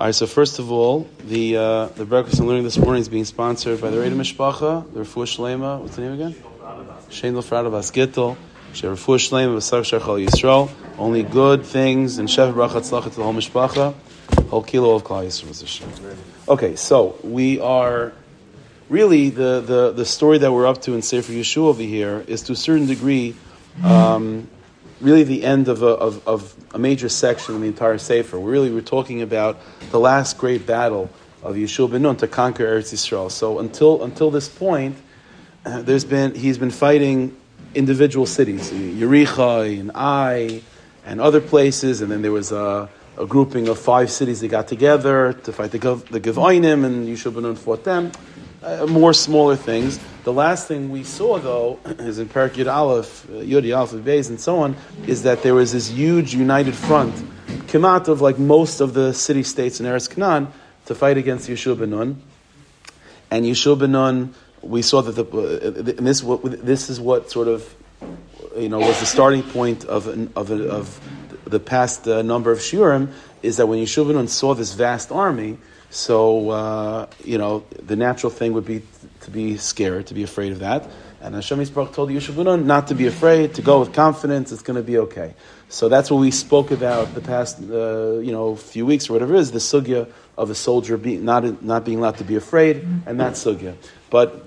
All right, so first of all, the uh, the breakfast and learning this morning is being sponsored by the Reda Mishpacha, the Refuah Shlema. What's the name again? Shein Lefrada Bas Gittel. She Refuah Shlema Shachal Yisrael. Only good things and Shef Brachat Tzlachat to the whole Mishpacha. Whole kilo of Klal Yisrael. Okay, so we are really the, the the story that we're up to in Sefer Yehoshua over here is to a certain degree. Um, really the end of a, of, of a major section in the entire Sefer. We're really we're talking about the last great battle of Yehoshua ben Nun to conquer Eretz Yisrael. So until until this point, uh, there's been he's been fighting individual cities, Yericha and Ai, and other places, and then there was a, a grouping of five cities that got together to fight the the Gavoinim, and Yehoshua ben Nun fought them. Uh, more smaller things. The last thing we saw, though, is in Parak Yud Aleph, uh, Yud Aleph Beis, and so on, is that there was this huge united front, kemat of like most of the city states in Eretz Canaan, to fight against Yehoshua ben Nun. And Yehoshua ben Nun, we saw that the, uh, and this, this is what sort of, you know, was the starting point of, of, of the past uh, number of shiurim, is that when Yehoshua ben Nun saw this vast army, so, uh, you know, the natural thing would be to be scared, to be afraid of that. And Hashem Yisbarach told Yehoshua not to be afraid, to go with confidence, it's going to be okay. So that's what we spoke about the past, uh, you know, few weeks or whatever it is, the sugya of a soldier being, not, not being allowed to be afraid, and that sugya. But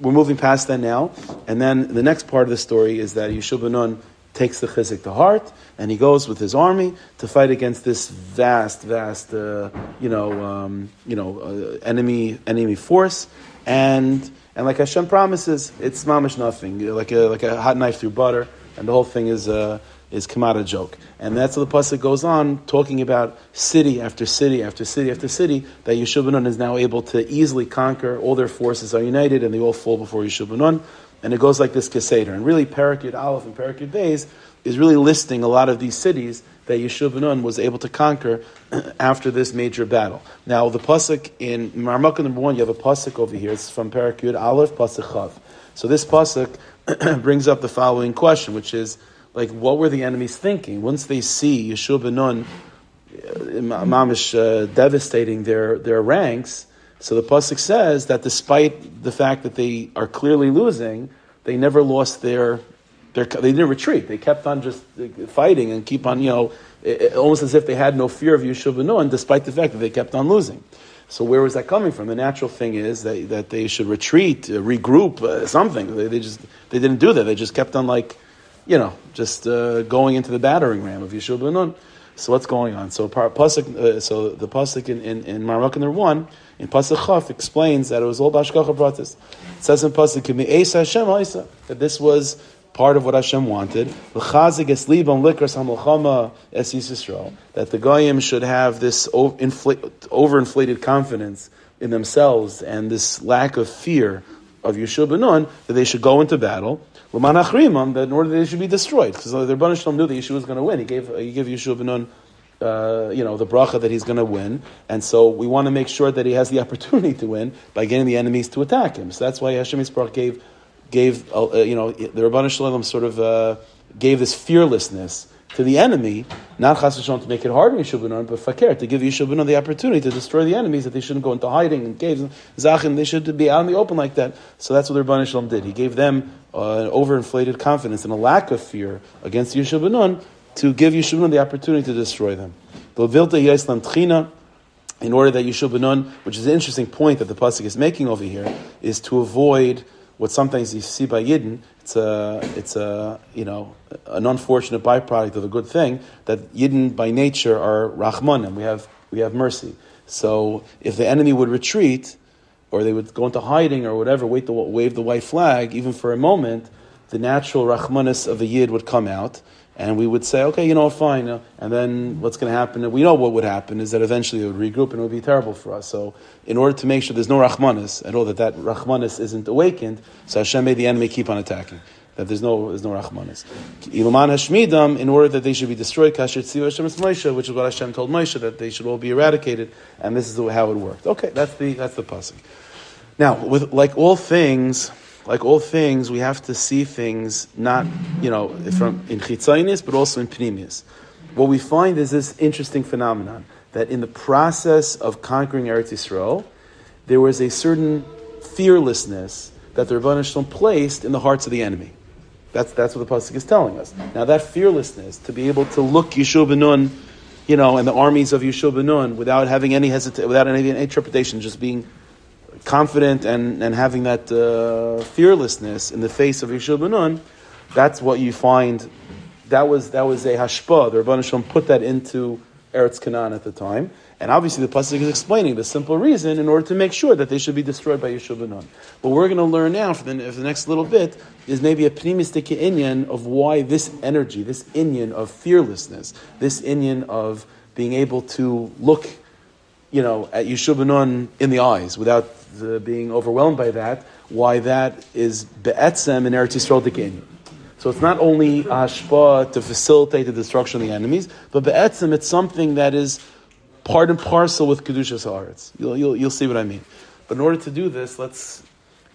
we're moving past that now. And then the next part of the story is that Yehoshua takes the chizik to heart, and he goes with his army to fight against this vast, vast, uh, you know, um, you know, uh, enemy enemy force, and and like Hashem promises, it's mamish nothing, like a like a hot knife through butter, and the whole thing is uh, is come a joke, and that's how the pasuk goes on talking about city after city after city after city that Yehoshua is now able to easily conquer. All their forces are united, and they all fall before Yehoshua and it goes like this Keseder. And really, Parakid Aleph and Parakid Beis is really listing a lot of these cities that Yehoshua ben was able to conquer after this major battle. Now, the pasuk in Marmukah number one, you have a pasuk over here. It's from Parakid Aleph, pasuk Chav. So this pasuk brings up the following question, which is like, what were the enemies thinking once they see Yehoshua ben Nun, uh, mamish, uh, devastating their their ranks? So the pasuk says that despite the fact that they are clearly losing, they never lost their, their they didn't retreat. They kept on just fighting and keep on, you know, almost as if they had no fear of Yehoshua and despite the fact that they kept on losing. So where was that coming from? The natural thing is that, that they should retreat, uh, regroup, uh, something. They, they, just they didn't do that. They just kept on like, you know, just uh, going into the battering ram of Yehoshua Nun. So what's going on? So pasuk, uh, so the pasuk in in, in number one in pasuk Chaf explains that it was all bashkacha pratis. It says in pasuk Hashem that this was part of what Hashem wanted. That the goyim should have this overinflated confidence in themselves and this lack of fear of Yehoshua ben Nun that they should go into battle that in order that they should be destroyed. Because the Shalom knew that Yehoshua was going to win. He gave, he gave Yehoshua ben uh, you know, the bracha that he's going to win. And so we want to make sure that he has the opportunity to win by getting the enemies to attack him. So that's why Hashem Yisbarach gave, gave uh, you know, the Ribbono Shel Olam sort of uh, gave this fearlessness to the enemy, not chas to make it hard on Yehoshua but fakir, to give Yehoshua the opportunity to destroy the enemies, that they shouldn't go into hiding in caves, zachin, they should be out in the open like that. So that's what the Ribbono Shel Olam did. He gave them uh, an overinflated confidence and a lack of fear against Yehoshua to give Yehoshua the opportunity to destroy them. In order that Yehoshua which is an interesting point that the pasuk is making over here, is to avoid what sometimes you see by Yidden, it's a, it's a, you know, an unfortunate byproduct of a good thing, that Yidden by nature are Rahmanim, we have, we have mercy. So if the enemy would retreat, or they would go into hiding or whatever, wait the, wave the white flag, even for a moment, the natural Rahmanis of the Yid would come out, and we would say, okay, you know, fine. And then what's going to happen? We know what would happen is that eventually it would regroup and it would be terrible for us. So, in order to make sure there's no Rahmanis at all, that that Rahmanis isn't awakened, so Hashem made the enemy keep on attacking. That there's no there's no Rahmanis. Iluman Hashmidam, in order that they should be destroyed, Kasher Tziva Hashem Moshe, which is what Hashem told Moshe, that they should all be eradicated, and this is how it worked. Okay, that's the that's the pasuk. Now, with like all things, like all things, we have to see things not, you know, from in chitzainis, but also in pnimius. What we find is this interesting phenomenon that in the process of conquering Eretz Yisrael, there was a certain fearlessness that the Ribbono Shel Olam placed in the hearts of the enemy. That's, that's what the Pasuk is telling us. Now, that fearlessness, to be able to look Yehoshua ben Nun, you know, and the armies of Yehoshua ben Nun without having any hesitation, without any, trepidation, just being confident and, and having that uh, fearlessness in the face of Yehoshua ben Nun, that's what you find. That was, that was a hashpah. The Ribbono Shel Olam put that into Eretz Canaan at the time. And obviously, the pasuk is explaining the simple reason in order to make sure that they should be destroyed by Yehoshua ben Nun. What we're going to learn now for the, for the, next little bit is maybe a pnimistic inyan of why this energy, this inyan of fearlessness, this inyan of being able to look, you know, at Yehoshua in the eyes without uh, being overwhelmed by that, why that is be'etzem in Eretz Yisrael inyan. So it's not only a hashpah to facilitate the destruction of the enemies, but be'etzem it's something that is part and parcel with Kedushas Haaretz. You'll, you'll, you'll see what I mean. But in order to do this, let's,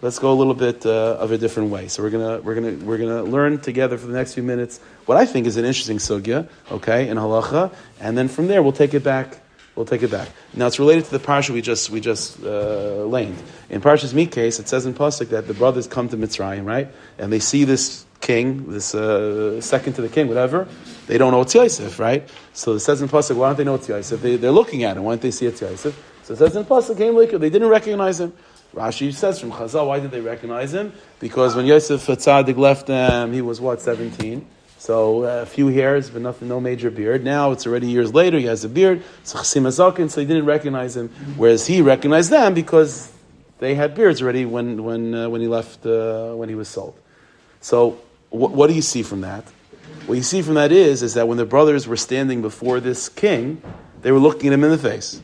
let's go a little bit uh, of a different way. So we're gonna, we're, gonna, we're gonna learn together for the next few minutes what I think is an interesting sugya, okay, in halacha, and then from there we'll take it back. We'll take it back. Now it's related to the parsha we just we just uh, laned. In Parshas Mikes, it says in pasuk that the brothers come to Mitzrayim, right, and they see this king, this uh, second to the king, whatever, they don't know it's Yosef, right? So it says in Pasuk, why don't they know it's Yosef? They, they're looking at him, why don't they see it's Yosef? So it says in Pasuk, came later. they didn't recognize him. Rashi says from Chazal, why did they recognize him? Because when Yosef Tzaddik left them, he was what, 17? So uh, a few hairs, but nothing, no major beard. Now it's already years later, he has a beard, so so they didn't recognize him, whereas he recognized them because they had beards already when, when, uh, when he left, uh, when he was sold. So what, what do you see from that? What you see from that is, is that when the brothers were standing before this king, they were looking at him in the face.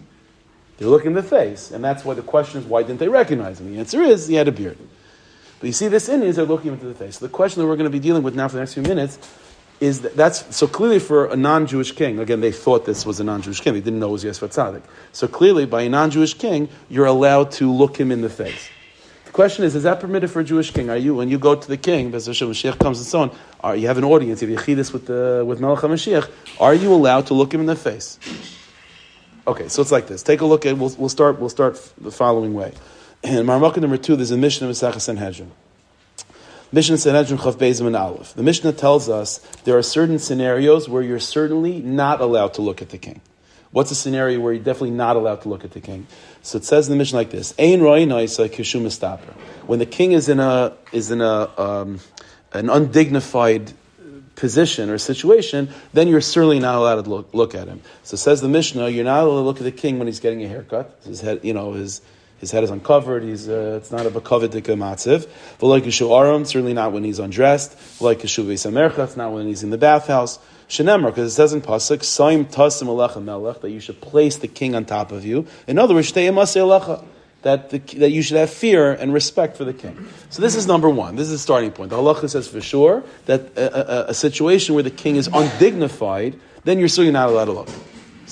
They were looking in the face. And that's why the question is, why didn't they recognize him? The answer is, he had a beard. But you see, this Indians are looking into the face. So the question that we're going to be dealing with now for the next few minutes is that that's so clearly for a non-Jewish king. Again, they thought this was a non-Jewish king. They didn't know it was Yisrael Tzaddik. So clearly, by a non-Jewish king, you're allowed to look him in the face The question is, is that permitted for a Jewish king? Are you, when you go to the king, Mashiach comes and so on, are, you have an audience, If you have Yechidus with, the, with Melech HaMashiach, are you allowed to look him in the face? Okay, so it's like this. Take a look at, we'll, we'll start, we'll start the following way. In Marmukah number two, there's a Mishnah of Maseches Sanhedrin. Mishnah Sanhedrin Chav and Aleph. The Mishnah tells us there are certain scenarios where you're certainly not allowed to look at the king. What's a scenario where you're definitely not allowed to look at the king? So it says in the Mishnah like this: Ein When the king is in a is in a um, an undignified position or situation, then you're certainly not allowed to look, look at him. So says the Mishnah, you're not allowed to look at the king when he's getting a haircut. His head, you know, his his head is uncovered. He's uh, it's not a bakavidik matziv. But like aram, certainly not when he's undressed. Like it's not when he's in the bathhouse. Shenemar, because it says in pasuk, "Saim tasim alecha melech," that you should place the king on top of you. In other words, alecha, that the, that you should have fear and respect for the king. So this is number one. This is the starting point. The halacha says for sure that a, a, a situation where the king is undignified, then you're certainly not allowed to look.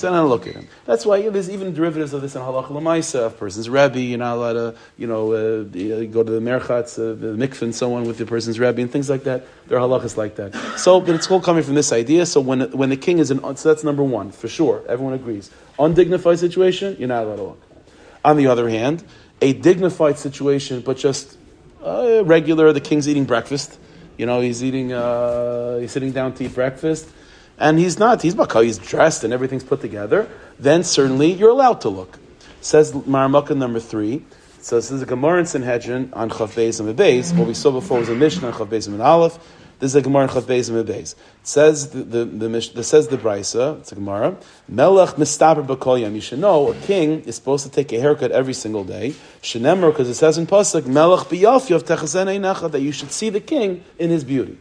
So not look at him. That's why there's even derivatives of this in halacha lemaisa. A person's rebbe, you're not allowed to, you know, uh, go to the merchatz, uh, the mikvah, and so on with the person's rebbe, and things like that. There are halachas like that. So, but it's all coming from this idea. So when when the king is in, so that's number one for sure. Everyone agrees. Undignified situation, you're not allowed to look. On the other hand, a dignified situation, but just uh, regular. The king's eating breakfast. You know, he's eating. Uh, he's sitting down to eat breakfast and he's not, he's bakal, he's dressed and everything's put together, then certainly you're allowed to look. Says Maramaka number three. So this is a Gemara in Sanhedrin on Chav Beis and Beis. What we saw before was a Mishnah on Chav Beis and Aleph. This is a Gemara in Chav Beis and Beis. It says the the, says the Brisa. It's a Gemara. Melech mistaber b'kol You should know a king is supposed to take a haircut every single day. Shenemar because it says in pasuk Melech b'yafyav techazen that you should see the king in his beauty.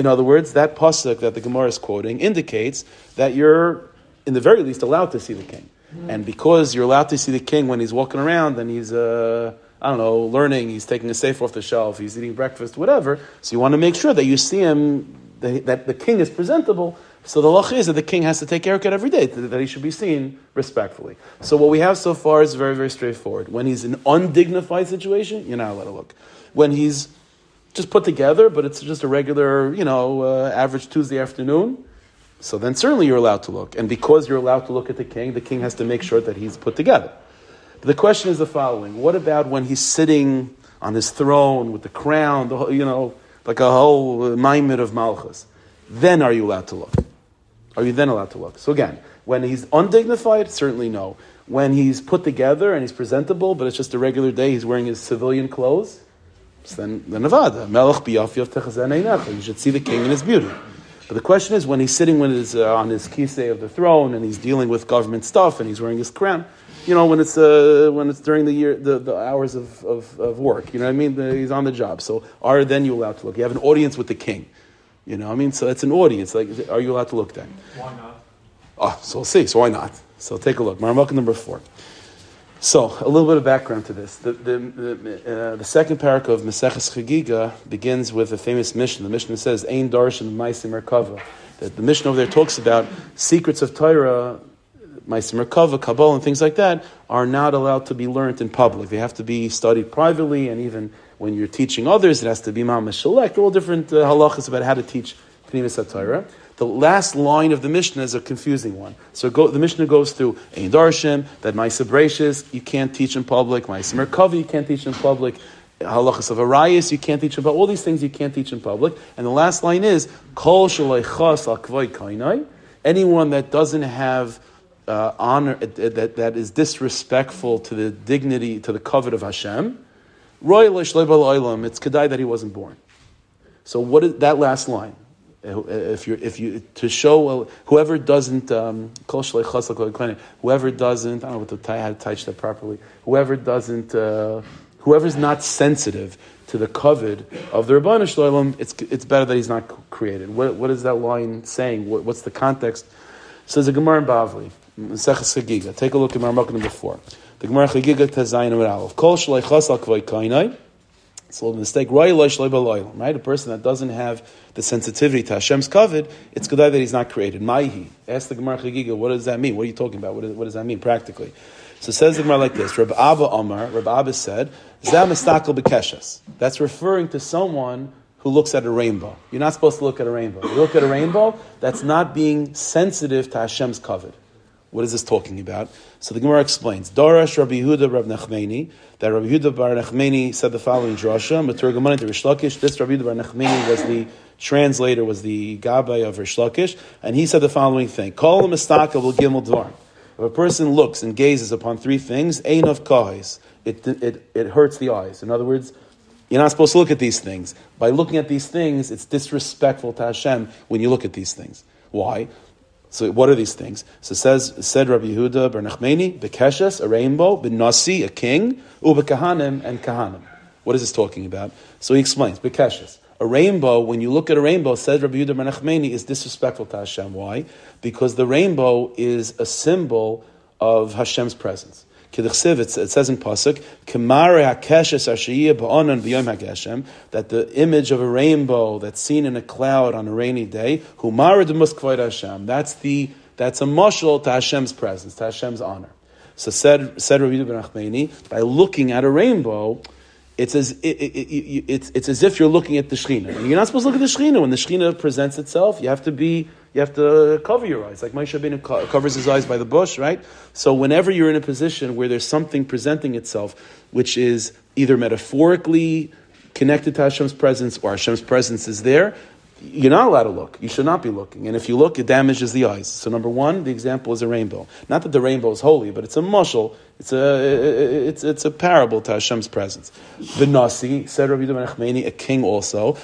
In other words, that pasuk that the Gemara is quoting indicates that you're, in the very least, allowed to see the king. Mm-hmm. And because you're allowed to see the king when he's walking around and he's, uh, I don't know, learning, he's taking a safe off the shelf, he's eating breakfast, whatever. So you want to make sure that you see him, that, that the king is presentable. So the lach is that the king has to take haircut every day, that he should be seen respectfully. So what we have so far is very, very straightforward. When he's in undignified situation, you're not allowed to look. When he's just put together, but it's just a regular, you know, uh, average Tuesday afternoon. So then certainly you're allowed to look. And because you're allowed to look at the king, the king has to make sure that he's put together. But the question is the following What about when he's sitting on his throne with the crown, the, whole- you know, like a whole maimed of Malchus? Then are you allowed to look? Are you then allowed to look? So again, when he's undignified, certainly no. When he's put together and he's presentable, but it's just a regular day, he's wearing his civilian clothes, so then, then Nevada. Melech biyafi of techazen einecha. You should see the king in his beauty. But the question is, when he's sitting with his, uh, on his kisei of the throne and he's dealing with government stuff and he's wearing his crown, you know, when it's, uh, when it's during the year, the, the hours of, of, of work, you know what I mean? The, he's on the job. So are then you allowed to look? You have an audience with the king. You know, what I mean, so it's an audience. Like, are you allowed to look then? Why not? Oh, so we'll see. So why not? So take a look. Marmuk number four. So a little bit of background to this. The, the, the, uh, the second parak of Maseches Chagiga begins with a famous Mishnah. The Mishnah says, Ein Darshan Maisim Merkava. That the Mishnah over there talks about secrets of Torah, Maisim Merkava, Kabbalah, and things like that are not allowed to be learned in public. They have to be studied privately, and even when you're teaching others, it has to be Mamash Shalek. All different uh, halachas about how to teach Pnimis Torah. The last line of the Mishnah is a confusing one. So go, the Mishnah goes through Ein that Maisa Brachis, you can't teach in public, Maisa Merkava, you can't teach in public, Halachas of Arias, you can't teach public, all these things you can't teach in public. And the last line is, Kol Kainai, anyone that doesn't have uh, honor, that, that is disrespectful to the dignity, to the covet of Hashem, Roy Leishleibal Oilam, it's Kedai that he wasn't born. So what is that last line? If you if you to show whoever doesn't um, whoever doesn't I don't know what the tie, how to touch that properly. Whoever doesn't uh, whoever's not sensitive to the covet of the Ribbono Shel Olam, it's it's better that he's not created. What what is that line saying? What, what's the context? Says the Gemara in Bavli, Chagiga. Take a look at Marmuk number four. The Gemara Chagiga Aleph. Kol shalei chasal kol kohen. It's a little mistake. Right? A person that doesn't have the sensitivity to Hashem's covet, it's good that he's not created. Maihi. Ask the Gemara Chagiga, what does that mean? What are you talking about? What, is, what does that mean practically? So says the Gemara like this. Rabbi Abba Omar, Rabbi Abba said, Zam istakel bekeshes. That's referring to someone who looks at a rainbow. You're not supposed to look at a rainbow. You look at a rainbow, that's not being sensitive to Hashem's covet. What is this talking about? So the Gemara explains. Darash Rabbi Yehuda Rabbi Nachmani, that Rabbi Yehuda Bar Nachmani said the following drasha, Maturgamani to Reish Lakish. This Rabbi Yehuda Bar Nachmani was the translator, was the Gabbai of Reish Lakish, and he said the following thing. Kol mistaka will gimel dvar. If a person looks and gazes upon three things, ein of kahis, it, it, it hurts the eyes. In other words, you're not supposed to look at these things. By looking at these things, it's disrespectful to Hashem when you look at these things. Why? So what are these things? So says said Rabbi Yehuda Bar Nachmani, Bekeshes, a rainbow, Benasi, a king, Ubekahanim, and Kahanim. What is this talking about? So he explains, Bekeshes. A rainbow, when you look at a rainbow, said Rabbi Yehuda Bar Nachmani, is disrespectful to Hashem. Why? Because the rainbow is a symbol of Hashem's presence. Kidchsiv, it says in pasuk, "Kamare hakeshes ashiyah ba'onan b'yom hageshem," that the image of a rainbow that's seen in a cloud on a rainy day, humara demuskvayt Hashem. That's the that's a mushal to Hashem's presence, to Hashem's honor. So said said Rabbi Ben Achmeni, by looking at a rainbow. It's as, it, it, it, it's, it's as if you're looking at the Shekhinah. And you're not supposed to look at the Shekhinah. When the Shekhinah presents itself, you have to be, you have to cover your eyes. Like Moshe Rabbeinu co- covers his eyes by the bush, right? So whenever you're in a position where there's something presenting itself, which is either metaphorically connected to Hashem's presence or Hashem's presence is there, you're not allowed to look. You should not be looking. And if you look, it damages the eyes. So number one, the example is a rainbow. Not that the rainbow is holy, but it's a mushal. It's a it's it's a parable to Hashem's presence. The Nasi said Rabbi Achmeni, a king also.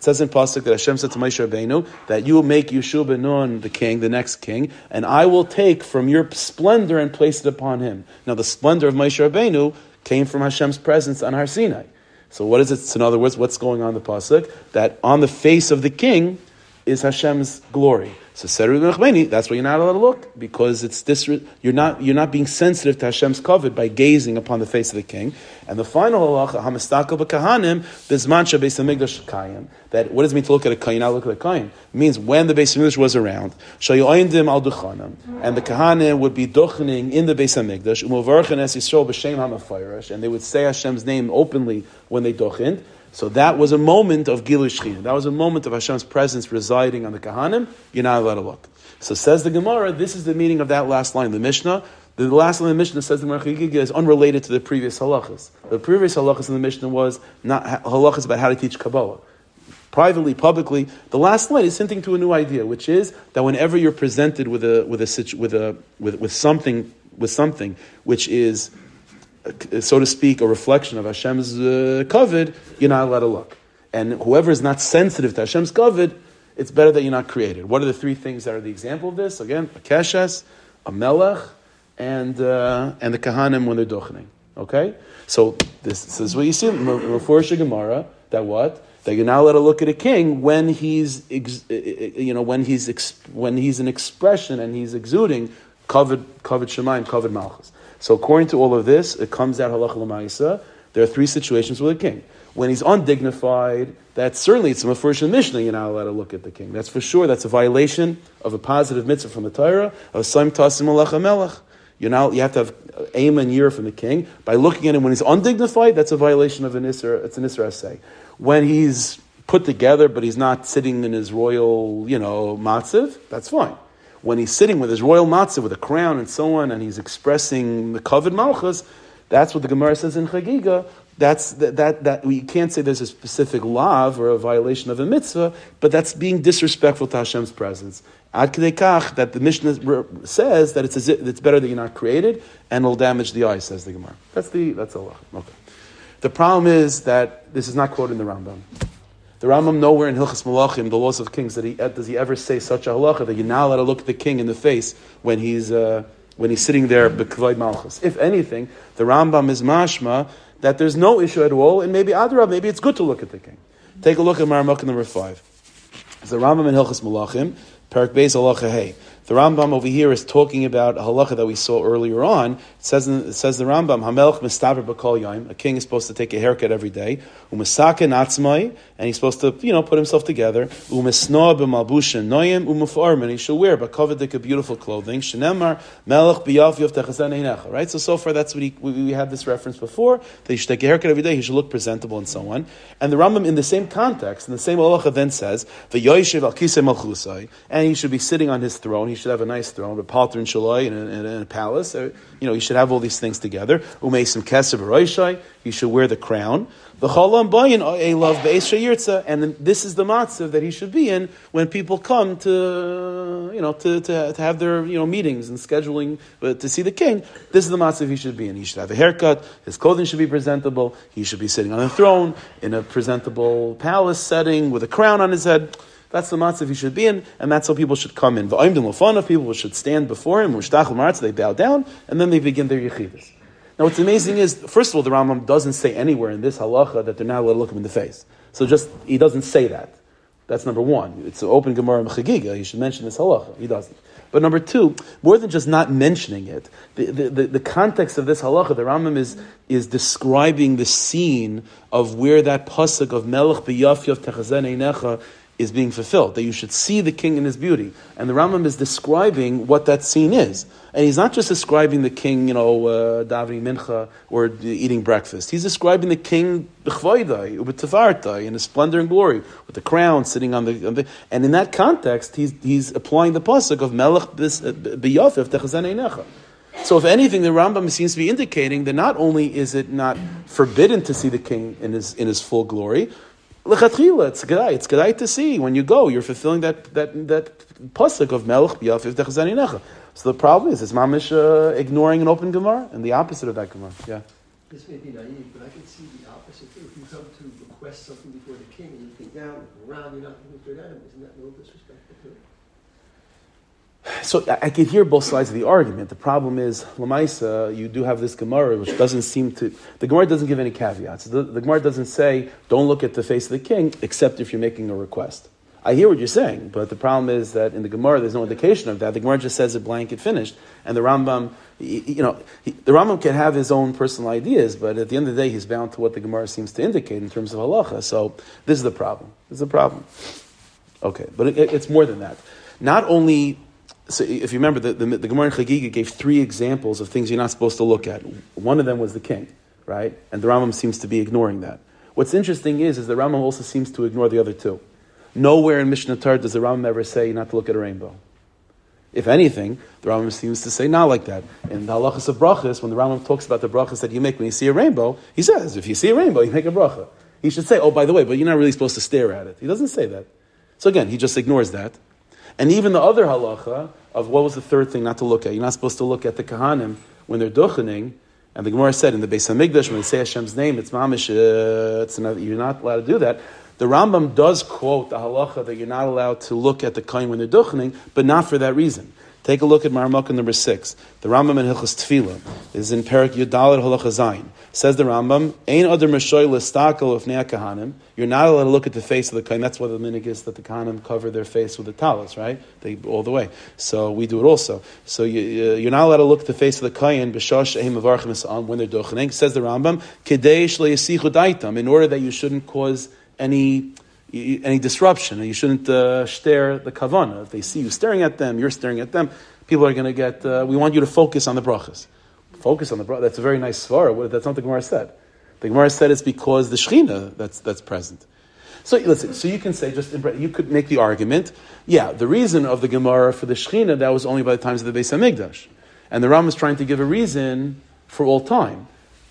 It says in pasuk that Hashem said to Moshe Rabbeinu that you will make Yehoshua ben Nun the king, the next king, and I will take from your splendor and place it upon him. Now the splendor of Moshe Rabbeinu came from Hashem's presence on Har Sinai. So what is it? In other words, what's going on in the pasuk? That on the face of the king is Hashem's glory. So that's why you're not allowed to look because it's this. You're not you're not being sensitive to Hashem's covet by gazing upon the face of the king. And the final halacha, hamistakel b'kahanim bizman shabeis hamikdash kayim. That what does it mean to look at a kain? Not look at a kain. It means when the Beis Hamikdash was around, shayoindim al duchanim, and the kahanim would be duchening in the Beis Hamikdash, umuvarchen es Yisrael b'shem hamafayrash, and they would say Hashem's name openly when they duchened. So that was a moment of Gilush Shechina. That was a moment of Hashem's presence residing on the Kahanim. You're not allowed to look. So says the Gemara, this is the meaning of that last line the Mishnah. The last line of the Mishnah says the Gemara is unrelated to the previous halachas. The previous halachas in the Mishnah was not halachas about how to teach Kabbalah. Privately, publicly, the last line is hinting to a new idea, which is that whenever you're presented with a with a with a with, with something with something which is so to speak, a reflection of Hashem's uh, kavod, you're not allowed to look. And whoever is not sensitive to Hashem's kavod, it's better that you're not created. What are the three things that are the example of this? Again, a keshes, a melech, and uh, and the kahanim when they're dochening. Okay, so this, this is what you see in Mefurish Gemara. That what that you're not allowed to look at a king when he's ex, you know when he's ex, when he's an expression and he's exuding kavod kavod shemaim kavod malchus. So according to all of this, it comes out halacha l'maisa. There are three situations with a king. When he's undignified, that's certainly it's a mafurish Mishnah. You're not allowed to look at the king. That's for sure. That's a violation of a positive mitzvah from the Torah of saim tasim malach melech. You now you have to have aim and year from the king by looking at him when he's undignified. That's a violation of an isra. It's an isra say. When he's put together, but he's not sitting in his royal, you know, matziv, that's fine when he's sitting with his royal matzah with a crown and so on, and he's expressing the kavod malchus, that's what the Gemara says in Chagiga. That's that, that, that we can't say there's a specific law or a violation of a mitzvah, but that's being disrespectful to Hashem's presence. Ad kach that the Mishnah says that it's it's better that you're not created and it'll damage the eye, says the Gemara. That's the that's Allah. Okay. The problem is that this is not quoted in the Rambam. The Rambam nowhere in Hilchas Malachim, the laws of kings, that he, does he ever say such a halacha that you're not allowed to look at the king in the face when he's uh, when he's sitting there b'kvoid malchus. If anything, the Rambam is mashma that there's no issue at all, and maybe Adra, maybe it's good to look at the king. Take a look at Maramuk number five. It's the Rambam in Hilchas Malachim, Perak Beis Halacha Hey. The Rambam over here is talking about a halacha that we saw earlier on. It says, it says the Rambam, Hamelch mistaver b'kol yaim. A king is supposed to take a haircut every day. Umasaka natzmai, and he's supposed to, you know, put himself together. Umasnoa b'malbusha noyim umafarm, and he should wear b'kovedik beautiful clothing. Shenemar melech b'yav yov Right. So so far that's what he, we, we had this reference before that he should take a haircut every day. He should look presentable and so on. And the Rambam in the same context, in the same halacha, then says the al kisei and he should be sitting on his throne. He should have a nice throne, a palter and shaloi in a, palace. Or, you know, he should have all these things together. Umesim kesev He should wear the crown. The cholam bayin a love be'es and this is the matzav that he should be in when people come to, you know, to, to, to have their you know meetings and scheduling uh, to see the king. This is the matzav he should be in. He should have a haircut. His clothing should be presentable. He should be sitting on a throne in a presentable palace setting with a crown on his head. That's the matzav he should be in, and that's how people should come in. The people should stand before him, they bow down, and then they begin their yechidus. Now, what's amazing is, first of all, the Rambam doesn't say anywhere in this halacha that they're not allowed to look him in the face. So just, he doesn't say that. That's number one. It's an open Gemara Mechagiga. He should mention this halacha. He doesn't. But number two, more than just not mentioning it, the, the, the, context of this halacha, the Rambam is, is describing the scene of where that pasuk of Melech b'yaf yav techazen einecha is being fulfilled, that you should see the king in his beauty. And the Rambam is describing what that scene is. And he's not just describing the king, you know, uh, davening mincha or eating breakfast. He's describing the king b'chvaydai, in his splendor and glory, with the crown sitting on the, on the and in that context, he's, he's applying the pasuk of melech b'yafif techazan so, if anything, the Rambam seems to be indicating that not only is it not forbidden to see the king in his, in his full glory, Lechatchila, it's gedai. It's gedai to see when you go. You're fulfilling that that that pasuk of melech b'yafif techazaninecha. So the problem is, it's mamish uh, ignoring an open gemara and the opposite of that gemara. Yeah. This may be naive, but I can see the opposite. If you come to request something before the king and you think down, around, you're not going looking for that. Isn't that a little disrespectful to it? So I, could hear both sides of the argument. The problem is, Lamaisa, you do have this Gemara, which doesn't seem to. The Gemara doesn't give any caveats. The, the Gemara doesn't say, don't look at the face of the king, except if you're making a request. I hear what you're saying, but the problem is that in the Gemara, there's no indication of that. The Gemara just says it blanket finished. And the Rambam, you know, he, the Rambam can have his own personal ideas, but at the end of the day, he's bound to what the Gemara seems to indicate in terms of halacha. So this is the problem. This is the problem. Okay, but it, it's more than that. Not only so if you remember, the, the, the Gemara in Chagiga gave three examples of things you're not supposed to look at. One of them was the king, right? And the Rambam seems to be ignoring that. What's interesting is, is the Rambam also seems to ignore the other two. Nowhere in Mishnah Torah does the Rambam ever say not to look at a rainbow. If anything, the Rambam seems to say not like that. In the halachas of brachas, when the Rambam talks about the brachas that you make when you see a rainbow, he says, if you see a rainbow, you make a bracha. He should say, oh, by the way, but you're not really supposed to stare at it. He doesn't say that. So again, he just ignores that. And even the other halacha of what was the third thing not to look at, you're not supposed to look at the kahanim when they're duchening. And the Gemara said in the Beis Hamikdash, when they say Hashem's name, it's mamish, uh, it's another, you're not allowed to do that. The Rambam does quote the halacha that you're not allowed to look at the kain when they're duchening, but not for that reason. Take a look at Marmukah number six. The Rambam in Hilchas Tefillah is in Perak Yudalit Halacha Zayin. Says the Rambam, "Ain other listakel of kahanim." You're not allowed to look at the face of the Kohen. That's why the minig is that the kahanim cover their face with the talis, right? They all the way. So we do it also. So you, are not allowed to look at the face of the kain b'shosh ehim avarchim when they're dochening. Says the Rambam, "Kedei daitam," in order that you shouldn't cause any any disruption, and you shouldn't uh, stare the kavana. If they see you staring at them, you're staring at them. People are going to get. Uh, we want you to focus on the brachas. Focus on the brachas. That's a very nice svara. That's not the Gemara said. The Gemara said it's because the shechina that's that's present. So listen. So you can say just you could make the argument. Yeah, the reason of the Gemara for the shechina that was only by the times of the Beis Hamikdash, and the Ram is trying to give a reason for all time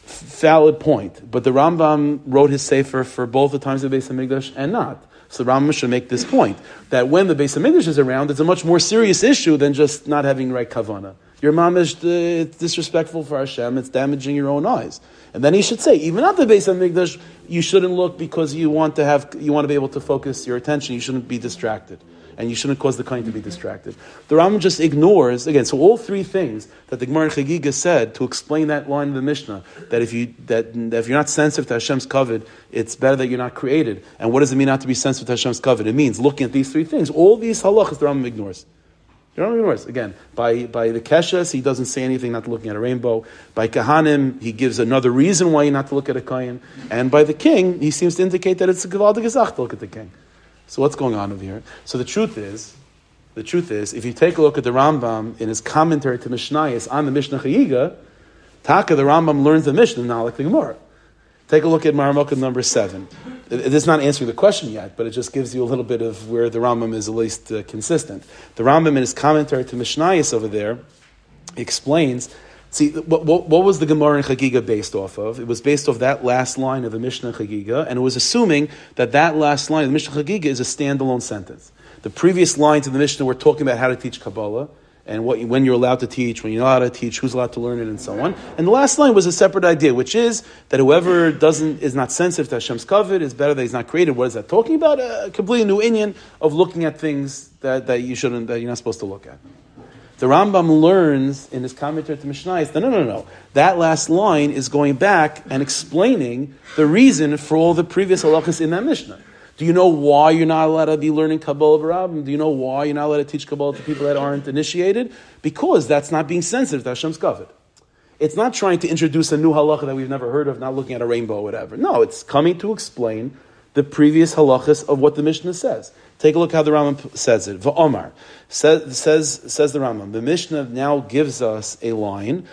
valid point. But the Rambam wrote his Sefer for both the times of the Beis Hamikdash and not. So the Rambam should make this point that when the Beis Hamikdash is around, it's a much more serious issue than just not having right kavana. Your mom is uh, disrespectful for Hashem. It's damaging your own eyes. And then he should say, even at the Beis Hamikdash, you shouldn't look because you want to have, you want to be able to focus your attention. You shouldn't be distracted and you shouldn't cause the kain to be distracted. The Rambam just ignores again. So all three things that the Gemara Chagiga said to explain that line of the Mishnah that if you that, that if you're not sensitive to Hashem's covet, it's better that you're not created. And what does it mean not to be sensitive to Hashem's covet? It means looking at these three things. All these halachas the Rambam ignores. The Rambam ignores again by by the keshas he doesn't say anything not to looking at a rainbow. By kahanim he gives another reason why you not to look at a kain. And by the king he seems to indicate that it's a gevaldig to look at the king. So what's going on over here? So the truth is, the truth is, if you take a look at the Rambam in his commentary to Mishnayos on the Mishnah Chagiga, Taka, the Rambam learns the Mishnah, not like the Gemara. Take a look at Marmukah number seven. It is not answering the question yet, but it just gives you a little bit of where the Rambam is at least uh, consistent. The Rambam in his commentary to Mishnayos over there explains See, what, what, what, was the Gemara in Chagiga based off of? It was based off that last line of the Mishnah Chagiga, and it was assuming that that last line of the Mishnah Chagiga is a standalone sentence. The previous lines of the Mishnah were talking about how to teach Kabbalah, and what, when you're allowed to teach, when you're not allowed to teach, who's allowed to learn it, and so on. And the last line was a separate idea, which is that whoever doesn't is not sensitive to Hashem's covet is better that he's not created. What is that talking about? A completely new Indian of looking at things that, that you shouldn't, that you're not supposed to look at. The Rambam learns in his commentary to Mishnah, no, no, no, no. That last line is going back and explaining the reason for all the previous halachas in that Mishnah. Do you know why you're not allowed to be learning Kabbalah Barabim? Do you know why you're not allowed to teach Kabbalah to people that aren't initiated? Because that's not being sensitive to Hashem's covet. It's not trying to introduce a new halacha that we've never heard of, not looking at a rainbow or whatever. No, it's coming to explain the previous halachas of what the Mishnah says. Take a look how the Rambam says it. Va'omar says, says, says the Rambam. The Mishnah now gives us a line.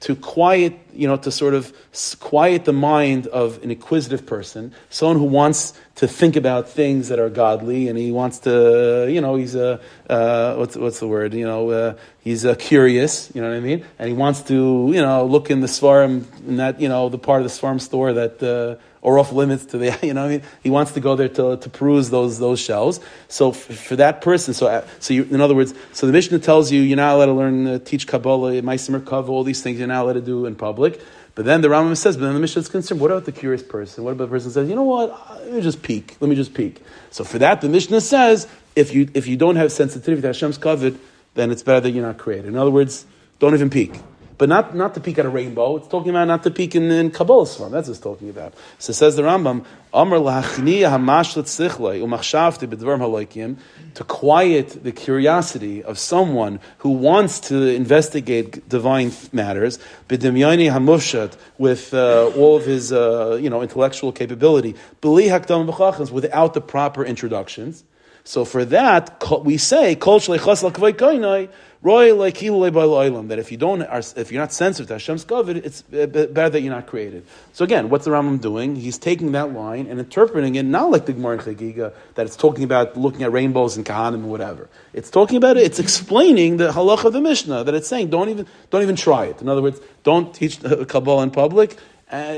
To quiet, you know, to sort of quiet the mind of an inquisitive person, someone who wants to think about things that are godly, and he wants to, you know, he's a, uh, what's, what's the word, you know, uh, he's a curious, you know what I mean? And he wants to, you know, look in the Svarim, in that, you know, the part of the Svarim store that, uh, or off limits to the, you know, I mean, he wants to go there to, to peruse those those shells. So f- for that person, so uh, so you, in other words, so the Mishnah tells you you're not allowed to learn, uh, teach Kabbalah, Meisim Merkava, all these things you're not allowed to do in public. But then the Rambam says, but then the Mishnah is concerned. What about the curious person? What about the person says, you know what? Uh, let me just peek. Let me just peek. So for that, the Mishnah says, if you if you don't have sensitivity to Hashem's covet, then it's better that you're not created. In other words, don't even peek but not, not to peek at a rainbow. It's talking about not to peek in, in Kabbalah's form. That's what it's talking about. So says the Rambam, Amr to quiet the curiosity of someone who wants to investigate divine matters, with uh, all of his uh, you know, intellectual capability, without the proper introductions. So for that, we say, Kol that if you don't, are, if you're not sensitive to Hashem's covet, it's better that you're not created. So again, what's the Rambam doing? He's taking that line and interpreting it not like the Gemara in Chagiga, that it's talking about looking at rainbows and kahanim and whatever. It's talking about it, it's explaining the halach of the Mishnah, that it's saying, don't even, don't even try it. In other words, don't teach Kabbalah in public, uh,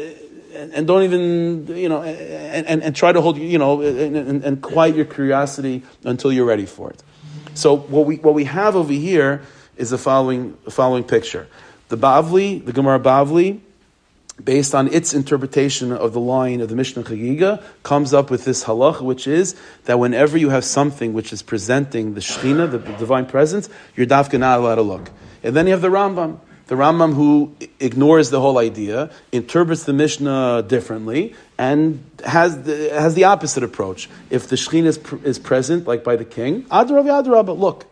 and, don't even, you know, and, and, and try to hold, you know, and, and, quiet your curiosity until you're ready for it. So what we, what we have over here is the following, the following picture. The Bavli, the Gemara Bavli, based on its interpretation of the line of the Mishnah Chagiga, comes up with this halach, which is that whenever you have something which is presenting the Shekhinah, the, the divine presence, you're dafka not allowed to look. And then you have the Rambam. The Rambam who ignores the whole idea, interprets the Mishnah differently, and has the, has the opposite approach. If the Shekhinah is, pr- is present, like by the king, Adrav but look.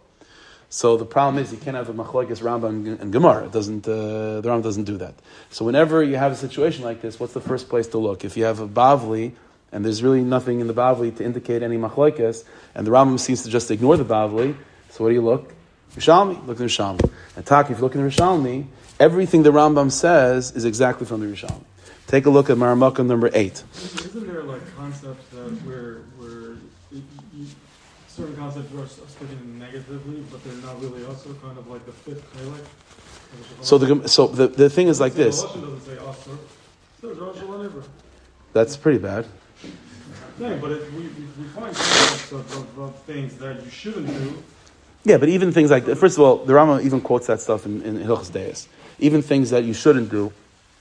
So the problem is you can't have a machlokes Rambam and Gemara. It doesn't uh, the Rambam doesn't do that. So whenever you have a situation like this, what's the first place to look? If you have a Bavli and there's really nothing in the Bavli to indicate any machlokes, and the Rambam seems to just ignore the Bavli, so what do you look? Yerushalmi, look in the Yerushalmi. And Taki, if you look in the Yerushalmi, everything the Rambam says is exactly from the Rishalmi. Take a look at Maramaka number eight. Isn't there like concepts that where where certain concepts are spoken negatively, but they're not really also kind of like the fifth chalik? So the so the, the thing is like this. The Lashon doesn't say asur. It says Rosh Hashanah. That's pretty bad. No, but if we, if we find concepts of, of, of things that you shouldn't do, Yeah, but even things like first of all, the Rama even quotes that stuff in, in Hilchas Deis. Even things that you shouldn't do,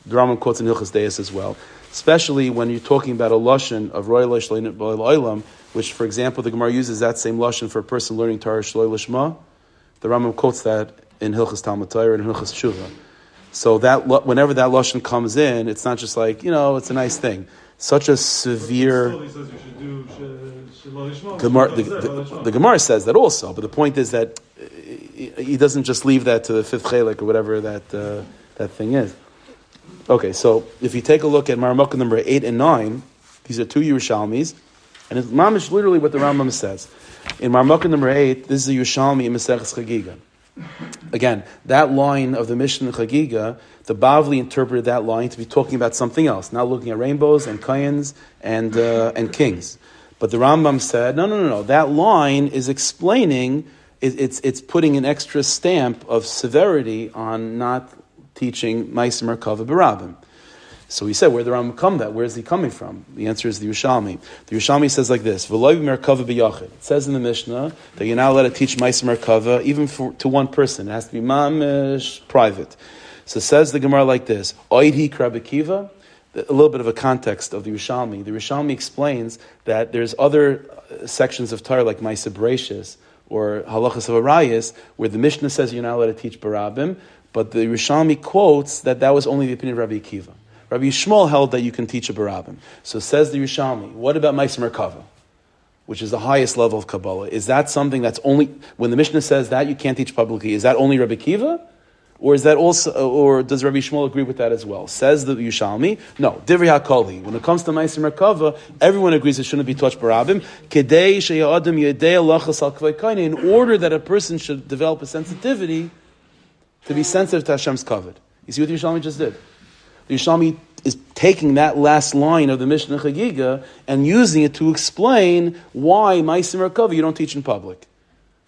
the Rama quotes in Hilchas Deis as well. Especially when you're talking about a lashon of royal oilam, which, for example, the Gemara uses that same lashon for a person learning Torah shloi lishma. The Rama quotes that in Hilchas Talmud Torah and Hilchas Tshuva. So that whenever that lashon comes in, it's not just like you know, it's a nice thing. Such a severe. the, Gemara says that also, but the point is that uh, he doesn't just leave that to the fifth chelik or whatever that uh, that thing is. Okay, so if you take a look at Maramukah number eight and nine, these are two Yerushalmis, and it's mamish literally what the Rambam says. In Maramukah number eight, this is a Yerushalmi in Maseches Chagiga. Again, that line of the Mishnah Chagiga, the Bavli interpreted that line to be talking about something else, not looking at rainbows and kayans and uh, and kings. But the Rambam said, no, no, no, no. That line is explaining, it, it's it's putting an extra stamp of severity on not teaching Maisim Merkava Barabim. So he said, where the Rambam come that? Where is he coming from? The answer is the Yerushalmi. The Yerushalmi says like this. It says in the Mishnah that you're not allowed to teach Ma'aser merkava even for, to one person. It has to be mamish private. So says the Gemara like this: "Oidhi krabikiva." A little bit of a context of the Yerushalmi. The Yerushalmi explains that there's other uh, sections of Torah like Ma'aser Bereshis or Halachas of Arayis where the Mishnah says you're not allowed to teach Barabim, but the Yerushalmi quotes that that was only the opinion of Rabbi Akiva. Rabbi Yishmael held that you can teach a barabim. So says the Yerushalmi, what about Maisim Merkava, which is the highest level of Kabbalah? Is that something that's only, when the Mishnah says that you can't teach publicly, is that only Rabbi Akiva? Or is that also, or does Rabbi Yishmael agree with that as well? Says the Yerushalmi, no, Divri HaKoli. When it comes to Maisim Merkava, everyone agrees it shouldn't be touched barabim. Kedei she'ya'adam yedei in order that a person should develop a sensitivity to be sensitive to Hashem's covet. You see what the Yerushalmi just did? The Yerushalmi is taking that last line of the Mishnah Chagiga and using it to explain why Maisim Merkava you don't teach in public.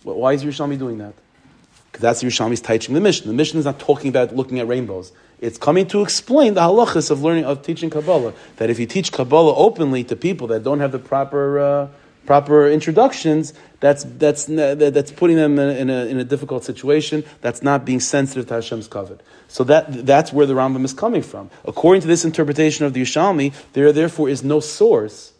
Well, Why is Yerushalmi doing that? Because that's Yerushalmi's teaching the Mishnah. The Mishnah is not talking about looking at rainbows. It's coming to explain the halachas of learning of teaching Kabbalah. That if you teach Kabbalah openly to people that don't have the proper uh, proper introductions, that's that's that's putting them in a, in a, difficult situation. That's not being sensitive to Hashem's covet. So that that's where the Rambam is coming from. According to this interpretation of the Yerushalmi, there therefore is no source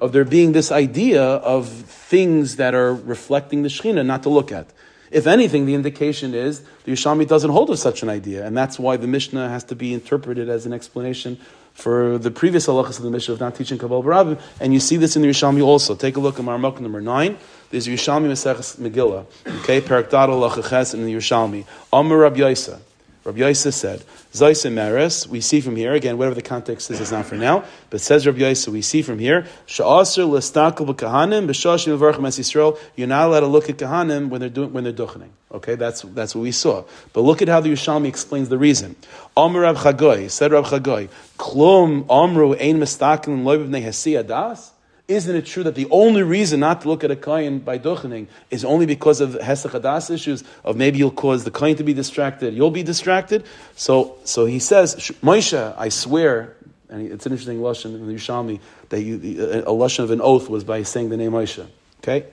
of there being this idea of things that are reflecting the Shekhinah not to look at. If anything, the indication is the Yerushalmi doesn't hold of such an idea, and that's why the Mishnah has to be interpreted as an explanation for the previous halachas of the Mishnah of not teaching Kabbalah Barabim, and you see this in the Yerushalmi also. Take a look at Marmok number nine. There's Yerushalmi Maseches Megillah, okay, Parak Dad Halacha Ches in the Yerushalmi. Amar Rab Yosa. Rabbi Yosef said, Zaysim Maris, we see from here, again, whatever the context is, is not for now, but says Rabbi Yosef, we see from here, Sha'asr l'stakel b'kahanim, b'shashim v'varchim Yisrael, you're not allowed to look at kahanim when they're doing, when they're duchening. Okay, that's, that's what we saw. But look at how the Yerushalmi explains the reason. Amr Rab Chagoy, said Rab Chagoy, Klum amru ein mistakel loy b'nei hasi adas? Isn't it true that the only reason not to look at a kohen by duchening is only because of hesach hadas issues of maybe you'll cause the kohen to be distracted, you'll be distracted? So, so he says, Moshe, I swear, and it's an interesting lashon in the Yerushalmi that you, a lashon of an oath was by saying the name Moshe. Okay,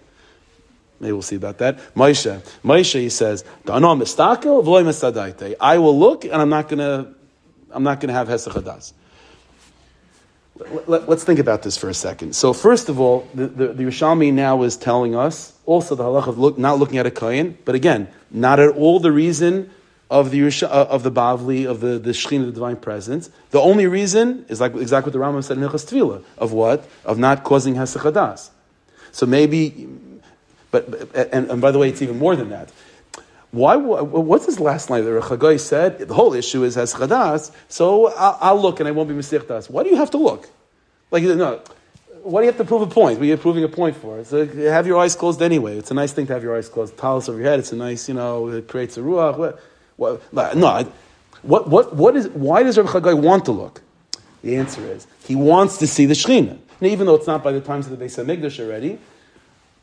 maybe we'll see about that. Moshe, Moshe, he says, I will look, and I'm not gonna, I'm not gonna have hesach hadas let, us think about this for a second. So, first of all, the, the, the Yerushalmi now is telling us also the halach of look, not looking at a kohen, but again, not at all the reason of the uh, of the bavli of the the shechin of the divine presence. The only reason is like exactly what the Rambam said in Hilchas Tvila of what of not causing hesachadas. So maybe, but and, and by the way, it's even more than that. Why? What's this last line that Rechagai said? The whole issue is has chadas. So I'll, I'll, look and I won't be das. Why do you have to look? Like no. Why do you have to prove a point? What are you proving a point for? So have your eyes closed anyway. It's a nice thing to have your eyes closed. Talis over your head. It's a nice, you know, it creates a ruach. What, what, no, what, what, what is, why does Rabbi Chagai want to look? The answer is he wants to see the Shekhinah. even though it's not by the times of the Beis Hamikdash already,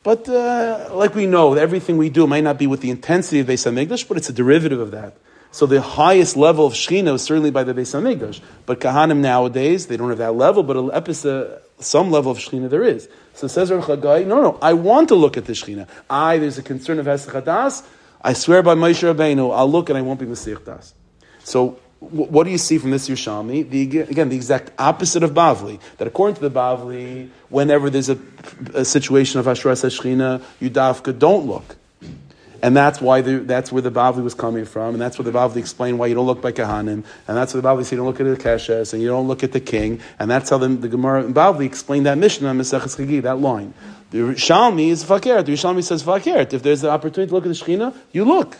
but uh, like we know, everything we do might not be with the intensity of Beis Hamikdash, but it's a derivative of that. So the highest level of Shechina is certainly by the Beis Hamikdash. But Kahanim nowadays, they don't have that level, but some level of Shechina there is. So says Chagai, no, no, I want to look at the Shechina. I, there's a concern of Hesach Hadas, I swear by Moshe Rabbeinu, I'll look and I won't be Mesiach Das. So what do you see from this Yerushalmi? The, again, the exact opposite of Bavli. That according to the Bavli, whenever there's a, a situation of Hashras Hashchina, you dafka don't look. And that's why the, that's where the Bavli was coming from, and that's where the Bavli explained why you don't look by Kahanim, and that's where the Bavli said you don't look at the Keshes, and you don't look at the king, and that's how the, the Gemara and Bavli explained that Mishnah, Maseches Chagi, that line. The Shalmi is Fakert. The Shalmi says Fakert. If there's an opportunity to look at the Shechina, you look.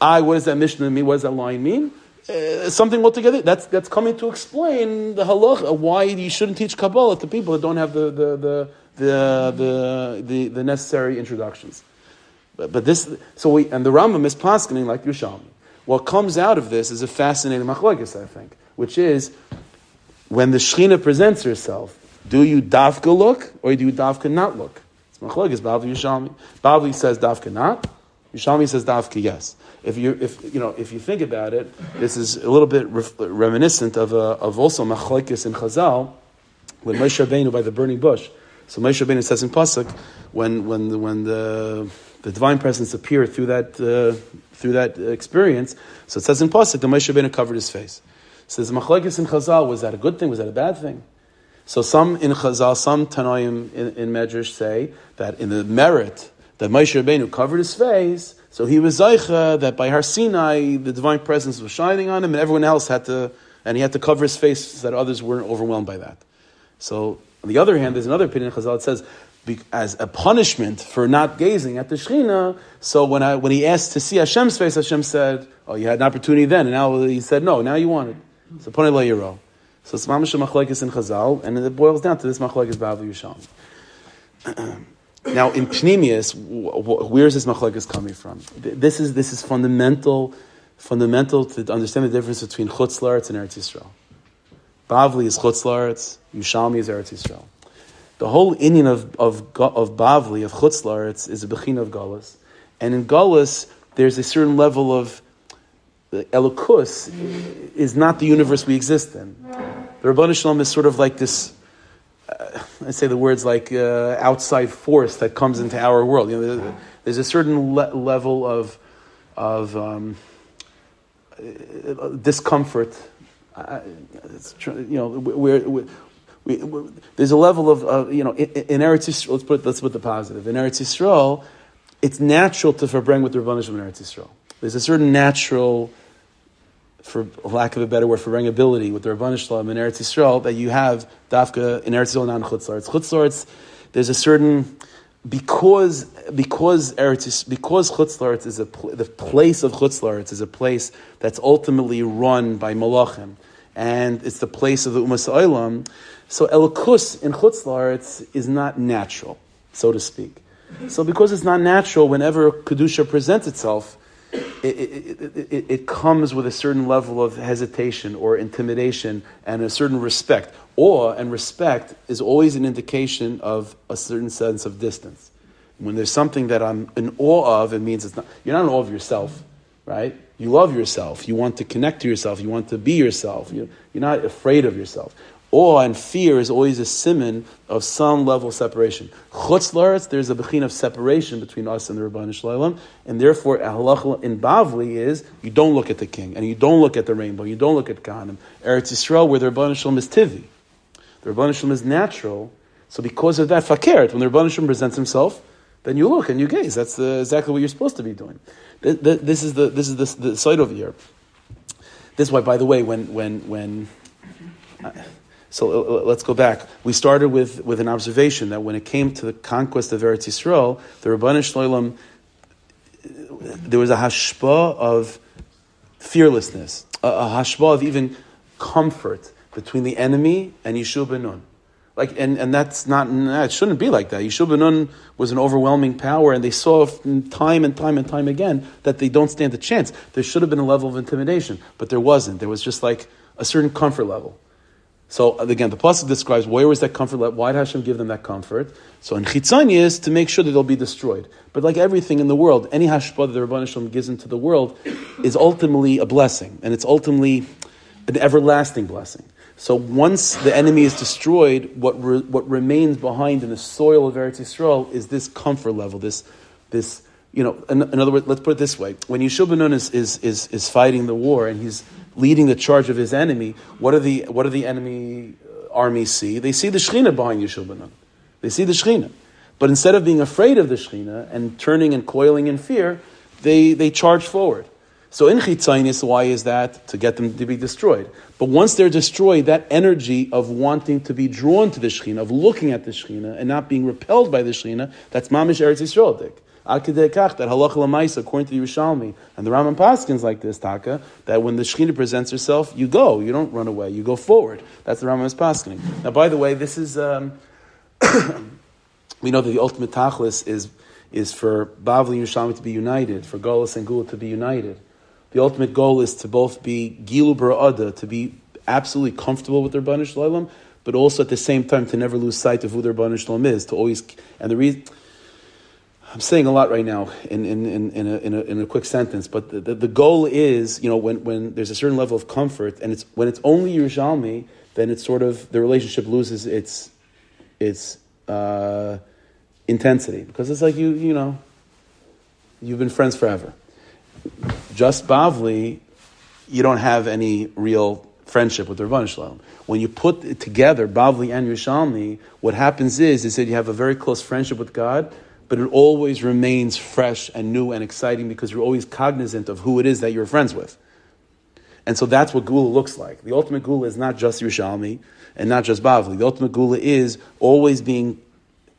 I, what does that Mishnah mean? What does that line mean? Uh, something altogether. That's that's coming to explain the halacha why you shouldn't teach Kabbalah to people that don't have the the the the the, the, the necessary introductions. But, but, this so we and the Rambam is paskening like Yerushalmi. What comes out of this is a fascinating machlokes, I think, which is when the Shechina presents herself. Do you dafka look or do you dafka not look? It's machlokes Bavli Yerushalmi. Bavli says dafka not. Yerushalmi says dafka yes if you if you know if you think about it, this is a little bit ref, reminiscent of a, of also machlekes in Chazal when Moshe Rabbeinu by the burning bush. So Moshe Rabbeinu says in pasuk when when when the the divine presence appeared through that uh, through that experience. So it says in pasuk that Moshe Rabbeinu covered his face. It says machlekes in Chazal was that a good thing? Was that a bad thing? So some in Chazal, some Tanoim in, in Medrash say that in the merit that Moshe Rabbeinu covered his face so he was Zaycha that by Har Sinai, the divine presence was shining on him, and everyone else had to, and he had to cover his face so that others weren't overwhelmed by that. So, on the other hand, there's another opinion in Chazal that says, as a punishment for not gazing at the Shechina, so when, I, when he asked to see Hashem's face, Hashem said, Oh, you had an opportunity then, and now he said, No, now you want it. So, Ponei Yiro. So, it's Mamash Machlekes in Chazal, and it boils down to this Machlekes Bavli Yerushalmi. Now, in Pnimius, where is this machlekes coming from? This is, this is fundamental, fundamental to understand the difference between Chutz and Eretz Yisrael. Bavli is Chutz Yerushalmi is Eretz Yisrael. The whole inyan of, of, of Bavli, of Chutz is a Bechina of Galus. And in Galus, there's a certain level of the Elokus is not the universe we exist in. The Ribbono Shel Olam is sort of like this I say the words like uh, outside force that comes into our world. You know, there's a certain le- level of of um, uh, discomfort. Uh, you know, we're, we're, we, there's a level of, uh, you know, in, in Eretz Yisrael, let's put, let's put the positive. In Eretz Yisrael, it's natural to verbring with the Rabbanish in Eretz Yisrael. There's a certain natural for lack of a better word, for ability with the Ribbono Shel Olam in Eretz Yisrael that you have dafka in Eretz Yisrael and Chutzlaritz. Chutzlaritz, there's a certain because because Eretz because Chutzlaritz is a pl- the place of Chutzlaritz is a place that's ultimately run by Malachim, and it's the place of the Umas Olam. So Elokus in Chutzlaritz is not natural, so to speak. So because it's not natural, whenever kedusha presents itself, it, it, it, it, comes with a certain level of hesitation or intimidation and a certain respect. Awe and respect is always an indication of a certain sense of distance. When there's something that I'm in awe of, it means it's not, you're not in awe of yourself, right? You love yourself. You want to connect to yourself. You want to be yourself. You, you're not afraid of yourself awe and fear is always a siman of some level of separation. Chutz laretz, there's a bechin of separation between us and the Ribbono Shel Olam, and therefore halacha in Bavli is you don't look at the king, and you don't look at the rainbow, you don't look at Kahanim. Eretz Yisrael, where the Ribbono Shel Olam is tivi, the Ribbono Shel Olam is natural. So because of that, fakert, when the Ribbono Shel Olam presents himself, then you look and you gaze. That's the, exactly what you're supposed to be doing. This is the this is the, the side over here. This is why, by the way, when when when. So let's go back. We started with, with an observation that when it came to the conquest of Eretz Yisrael, the Ribbono Shel Olam, there was a hashpa of fearlessness, a, a hashpa of even comfort between the enemy and Yehoshua ben. Like, and, and that's not, it shouldn't be like that. Yehoshua ben was an overwhelming power, and they saw time and time and time again that they don't stand a chance. There should have been a level of intimidation, but there wasn't. There was just like a certain comfort level. So again, the pasuk describes where was that comfort. Why did Hashem give them that comfort? So in chitzani is to make sure that they'll be destroyed. But like everything in the world, any hashpah that the Rabban Hashem gives into the world is ultimately a blessing, and it's ultimately an everlasting blessing. So once the enemy is destroyed, what re, what remains behind in the soil of Eretz Yisrael is this comfort level, this this you know. In, in other words, let's put it this way: when Yehoshua ben is, is is is fighting the war and he's leading the charge of his enemy, what do the, what do the enemy uh, armies see? They see the Shekhinah behind Yehoshua ben They see the Shekhinah. But instead of being afraid of the Shekhinah and turning and coiling in fear, they, they charge forward. So in Chitzainis, why is that? To get them to be destroyed. But once they're destroyed, that energy of wanting to be drawn to the Shekhinah, of looking at the Shekhinah and not being repelled by the Shekhinah, that's Mamish Eretz Yisrael that halacha according to the Yerushalmi, and the Rambam Paskins like this, Taka, that when the Shekhinah presents herself, you go, you don't run away, you go forward. That's the Rambam's Paskining. Now, by the way, this is, um, we know that the ultimate tachlis is, is for Bavli and Yerushalmi to be united, for Galus and Geulah to be united. The ultimate goal is to both be Gilu Bara'ada, to be absolutely comfortable with their Banish but also at the same time to never lose sight of who their Banish is, to always, and the reason, I'm saying a lot right now in, in, in, in, a, in, a, in a quick sentence, but the, the, the, goal is, you know, when, when there's a certain level of comfort, and it's when it's only Yerushalmi, then it's sort of, the relationship loses its, its uh, intensity. Because it's like you, you know, you've been friends forever. Just Bavli, you don't have any real friendship with the Shalom. When you put it together, Bavli and Yerushalmi, what happens is, is that you have a very close friendship with God, but it always remains fresh and new and exciting because you're always cognizant of who it is that you're friends with. And so that's what Geulah looks like. The ultimate Geulah is not just Yerushalmi and not just Bavli. The ultimate Geulah is always being,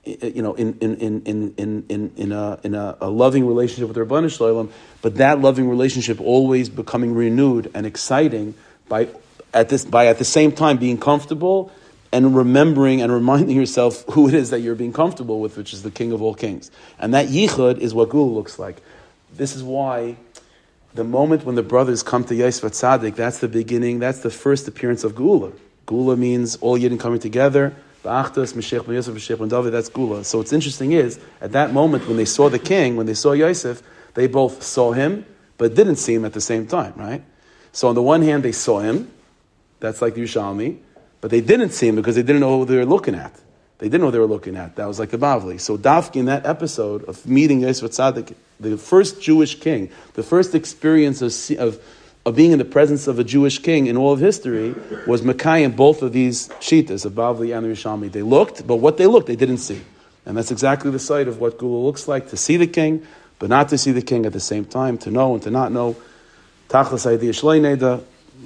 eh, eh, you know, in, in, in, in, in, in, a, in a, a loving relationship with the Ribbono Shel Olam, but that loving relationship always becoming renewed and exciting by at, this, by at the same time being comfortable and remembering and reminding yourself who it is that you're being comfortable with, which is the King of all kings. And that yichud is what Geulah looks like. This is why the moment when the brothers come to Yosef Tzaddik, that's the beginning, that's the first appearance of Geulah. Geulah means all Yidden coming together. Ba'achtas, Moshiach ben Yosef, David, that's Geulah. So what's interesting is, at that moment when they saw the king, when they saw Yosef, they both saw him, but didn't see him at the same time, right? So on the one hand, they saw him, that's like the Yerushalmi. But they didn't see him because they didn't know what they were looking at. They didn't know what they were looking at. That was like the Bavli. So Dafki in that episode of meeting Yosef Tzaddik, the first Jewish king, the first experience of, of, of being in the presence of a Jewish king in all of history was Makai and both of these shitas, of Bavli and Yerushalmi. They looked, but what they looked, they didn't see. And that's exactly the sight of what Geulah looks like, to see the king, but not to see the king at the same time, to know and to not know. Tachlis idea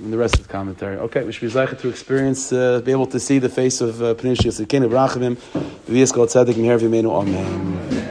and the rest of the commentary. Okay, we should be zeicha to experience, uh, be able to see the face of uh, Peninsula Sekina Brachamim. V'yis kol tzedek meher amen.